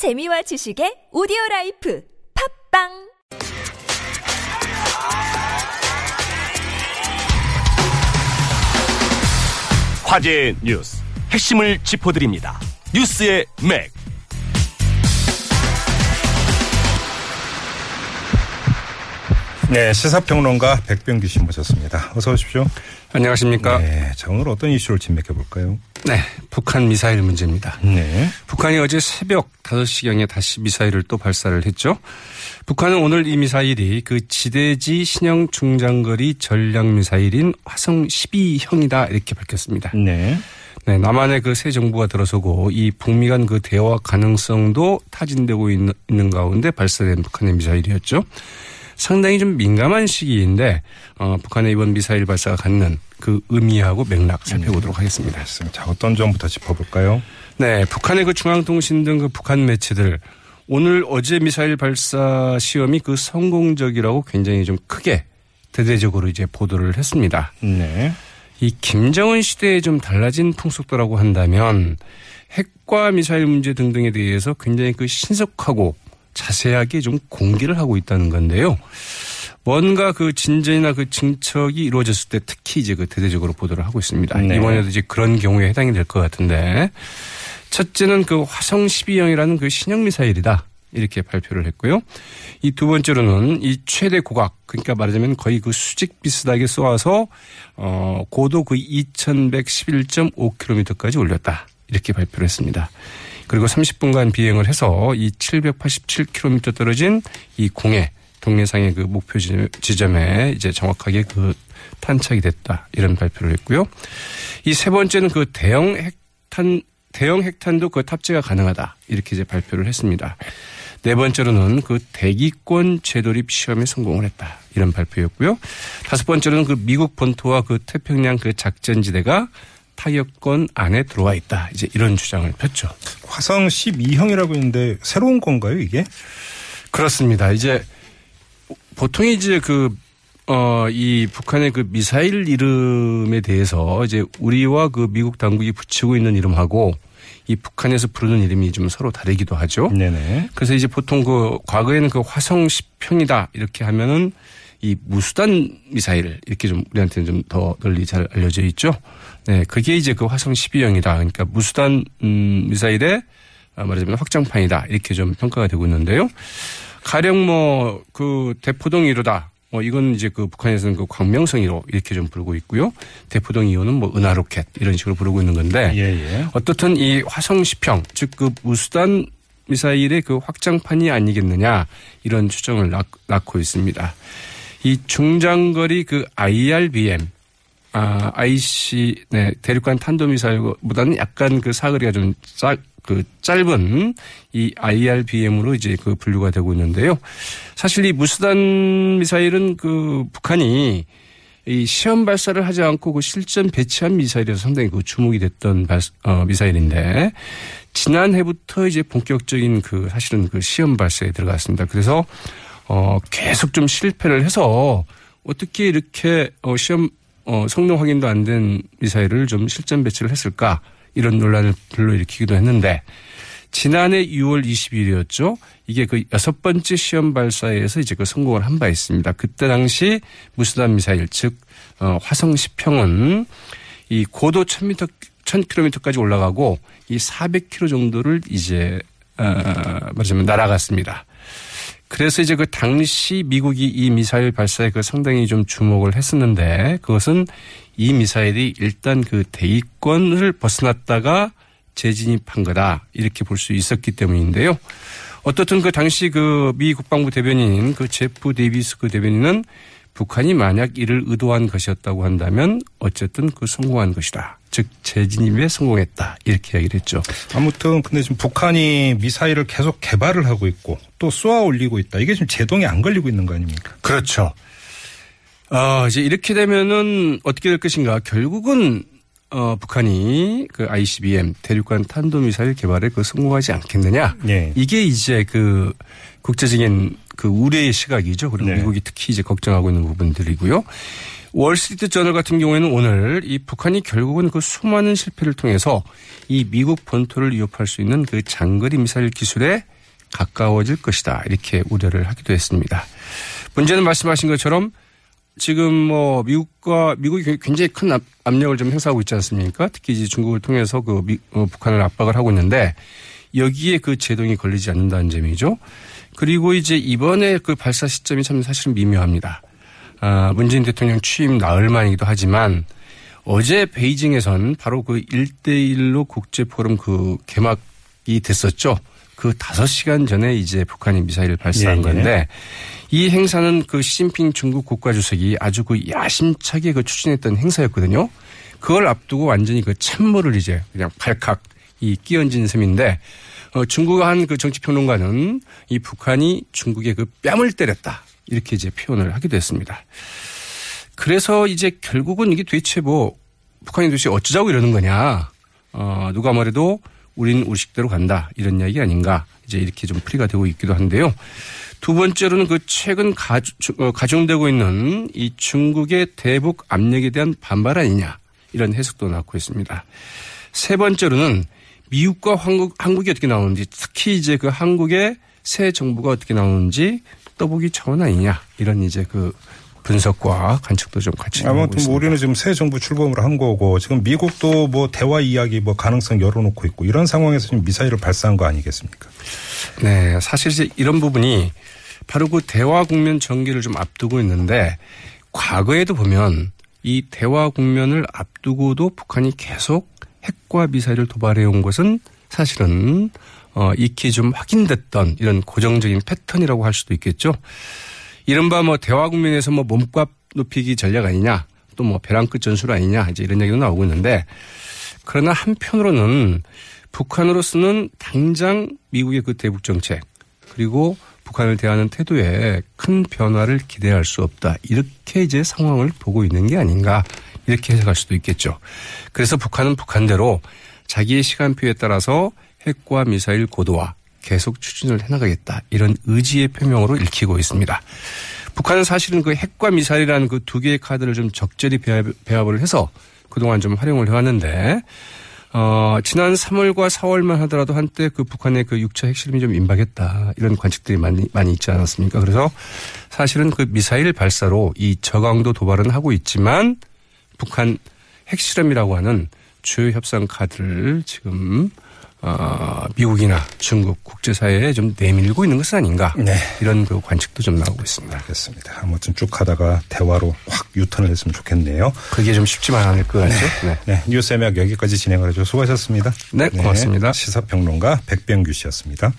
재미와 지식의 오디오 라이프 팟빵 화제의 뉴스 핵심을 짚어드립니다. 뉴스의 맥. 네, 시사평론가 백병규 씨 모셨습니다. 어서 오십시오. 안녕하십니까. 네. 네, 자 오늘 어떤 이슈를 진맥해 볼까요? 북한 미사일 문제입니다. 네. 북한이 어제 새벽 5시경에 다시 미사일을 또 발사를 했죠. 북한은 오늘 이 미사일이 그 지대지 신형 중장거리 전략 미사일인 화성 12형이다 이렇게 밝혔습니다. 네. 네, 남한의 그 새 정부가 들어서고 이 북미 간 그 대화 가능성도 타진되고 있는, 있는 가운데 발사된 북한의 미사일이었죠. 상당히 좀 민감한 시기인데 어, 북한의 이번 미사일 발사가 갖는 그 의미하고 맥락 살펴보도록 하겠습니다. 알겠습니다. 자, 어떤 점부터 짚어볼까요? 네, 북한의 그 중앙통신 등 그 북한 매체들 오늘 어제 미사일 발사 시험이 그 성공적이라고 굉장히 좀 크게 대대적으로 이제 보도를 했습니다. 네. 이 김정은 시대에 좀 달라진 풍속도라고 한다면 핵과 미사일 문제 등등에 대해서 굉장히 그 신속하고 자세하게 좀 공개를 하고 있다는 건데요. 뭔가 그 진전이나 그 증척이 이루어졌을 때 특히 이제 그 대대적으로 보도를 하고 있습니다. 네. 이번에도 이제 그런 경우에 해당이 될 것 같은데 첫째는 그 화성 12형이라는 그 신형 미사일이다. 이렇게 발표를 했고요. 이 두 번째로는 이 최대 고각 그러니까 말하자면 거의 그 수직 비슷하게 쏘아서 어 고도 그 2111.5km까지 올렸다. 이렇게 발표를 했습니다. 그리고 30분간 비행을 해서 이 787km 떨어진 이 공해 동해상의 그 목표 지점에 이제 정확하게 그 탄착이 됐다. 이런 발표를 했고요. 이 세 번째는 그 대형 핵탄 대형 핵탄도 그 탑재가 가능하다. 이렇게 이제 발표를 했습니다. 네 번째로는 그 대기권 재돌입 시험에 성공을 했다. 이런 발표였고요. 다섯 번째로는 그 미국 본토와 그 태평양 그 작전지대가 타격권 안에 들어와 있다. 이제 이런 주장을 폈죠. 화성 12형이라고 했는데 새로운 건가요, 이게? 그렇습니다. 이제 보통 이제 그, 어, 이 북한의 그 미사일 이름에 대해서 이제 우리와 그 미국 당국이 붙이고 있는 이름하고 이 북한에서 부르는 이름이 좀 서로 다르기도 하죠. 네네. 그래서 이제 보통 그 과거에는 그 화성 10평이다 이렇게 하면은 이 무수단 미사일 이렇게 좀 우리한테는 좀 더 널리 잘 알려져 있죠. 네, 그게 이제 그 화성 12형이다. 그러니까 무수단 음, 미사일의 말하자면 확장판이다. 이렇게 좀 평가가 되고 있는데요. 가령 뭐 그 대포동 1호다. 뭐 이건 이제 그 북한에서는 그 광명성 1호 이렇게 좀 부르고 있고요. 대포동 2호는 뭐 은하 로켓 이런 식으로 부르고 있는 건데 예, 예. 어떻든 이 화성 10형 즉 그 무수단 미사일의 그 확장판이 아니겠느냐 이런 추정을 낳고 있습니다. 이 중장거리 그 IRBM 아, IC, 네, 대륙간 탄도미사일보다는 약간 그 사거리가 좀 짜, 그 짧은 이 IRBM으로 이제 그 분류가 되고 있는데요. 사실 이 무수단 미사일은 그 북한이 이 시험 발사를 하지 않고 그 실전 배치한 미사일에서 상당히 그 주목이 됐던 발, 어, 미사일인데 지난해부터 이제 본격적인 그 사실은 그 시험 발사에 들어갔습니다. 그래서 어, 계속 좀 실패를 해서 어떻게 이렇게 어, 시험 어, 성능 확인도 안 된 미사일을 좀 실전 배치를 했을까 이런 논란을 불러일으키기도 했는데 지난해 6월 20일이었죠. 이게 그 여섯 번째 시험 발사에서 이제 그 성공을 한 바 있습니다. 그때 당시 무수단 미사일 즉 어, 화성 10평은 이 고도 1000m 1000km까지 올라가고 이 400km 정도를 이제 어, 말하자면 날아갔습니다. 그래서 이제 그 당시 미국이 이 미사일 발사에 그 상당히 좀 주목을 했었는데 그것은 이 미사일이 일단 그 대기권을 벗어났다가 재진입한 거다 이렇게 볼 수 있었기 때문인데요. 어떻든 그 당시 그 미 국방부 대변인 그 제프 데이비스 그 대변인은 북한이 만약 이를 의도한 것이었다고 한다면 어쨌든 그 성공한 것이다. 즉 재진입에 성공했다. 이렇게 이야기를 했죠. 아무튼 근데 지금 북한이 미사일을 계속 개발을 하고 있고 또 쏘아 올리고 있다. 이게 지금 제동이 안 걸리고 있는 거 아닙니까? 그렇죠. 어, 이제 이렇게 되면은 어떻게 될 것인가. 결국은 어, 북한이 그 ICBM 대륙간 탄도미사일 개발에 그 성공하지 않겠느냐. 네. 이게 이제 그 국제적인 그 우려의 시각이죠. 그리고 네. 미국이 특히 이제 걱정하고 있는 부분들이고요. 월스트리트 저널 같은 경우에는 오늘 이 북한이 결국은 그 수많은 실패를 통해서 이 미국 본토를 위협할 수 있는 그 장거리 미사일 기술에 가까워질 것이다. 이렇게 우려를 하기도 했습니다. 문제는 말씀하신 것처럼 지금 뭐 미국과 미국이 굉장히 큰 압력을 좀 행사하고 있지 않습니까? 특히 이제 중국을 통해서 그 미, 어, 북한을 압박을 하고 있는데 여기에 그 제동이 걸리지 않는다는 점이죠. 그리고 이제 이번에 그 발사 시점이 참 사실은 미묘합니다. 아, 문재인 대통령 취임 나흘 만이기도 하지만 어제 베이징에선 바로 그 1대1로 국제 포럼 그 개막이 됐었죠. 그 5시간 전에 이제 북한이 미사일을 발사한 예, 예. 건데 이 행사는 그 시진핑 중국 국가주석이 아주 그 야심차게 그 추진했던 행사였거든요. 그걸 앞두고 완전히 그 찬물을 이제 그냥 발칵 이 끼얹은 셈인데 어, 중국 한그 정치평론가는 이 북한이 중국의 그 뺨을 때렸다. 이렇게 이제 표현을 하기도 했습니다. 그래서 이제 결국은 이게 도대체 뭐 북한이 도대체 어쩌자고 이러는 거냐. 어, 누가 말해도 우린 우리 식대로 간다. 이런 이야기 아닌가. 이제 이렇게 좀 풀이가 되고 있기도 한데요. 두 번째로는 그 최근 어, 가중 되고 있는 이 중국의 대북 압력에 대한 반발 아니냐. 이런 해석도 나오고 있습니다. 세 번째로는 미국과 한국, 한국이 어떻게 나오는지 특히 이제 그 한국의 새 정부가 어떻게 나오는지 떠보기 차원 아니냐 이런 이제 그 분석과 관측도 좀 같이 아무튼 뭐 우리는 지금 새 정부 출범을 한 거고 지금 미국도 뭐 대화 이야기 뭐 가능성 열어놓고 있고 이런 상황에서 지금 미사일을 발사한 거 아니겠습니까? 네, 사실 이제 이런 부분이 바로 그 대화 국면 전개를 좀 앞두고 있는데 과거에도 보면 이 대화 국면을 앞두고도 북한이 계속 핵과 미사일을 도발해 온 것은 사실은 어, 익히 좀 확인됐던 이런 고정적인 패턴이라고 할 수도 있겠죠. 이른바 뭐 대화 국면에서 뭐 몸값 높이기 전략 아니냐 또 뭐 벼랑 끝 전술 아니냐 이제 이런 얘기도 나오고 있는데 그러나 한편으로는 북한으로서는 당장 미국의 그 대북 정책 그리고 북한을 대하는 태도에 큰 변화를 기대할 수 없다. 이렇게 이제 상황을 보고 있는 게 아닌가 이렇게 해석할 수도 있겠죠. 그래서 북한은 북한대로 자기의 시간표에 따라서 핵과 미사일 고도화 계속 추진을 해나가겠다. 이런 의지의 표명으로 읽히고 있습니다. 북한은 사실은 그 핵과 미사일이라는 그 두 개의 카드를 좀 적절히 배합을 해서 그동안 좀 활용을 해왔는데 어, 지난 3월과 4월만 하더라도 한때 그 북한의 그 6차 핵실험이 좀 임박했다. 이런 관측들이 많이, 많이 있지 않았습니까? 그래서 사실은 그 미사일 발사로 이 저강도 도발은 하고 있지만 북한 핵실험이라고 하는 주요 협상 카드를 지금 어, 미국이나 중국 국제사회에 좀 내밀고 있는 것은 아닌가 네. 이런 그 관측도 좀 나오고 있습니다. 알겠습니다. 아무튼 쭉 하다가 대화로 확 유턴을 했으면 좋겠네요. 그게 좀 쉽지만 않을 것 같죠. 네. 네. 네. 뉴스 애매학 여기까지 진행을 해주셔서 수고하셨습니다. 네, 고맙습니다. 시사평론가 백병규 씨였습니다.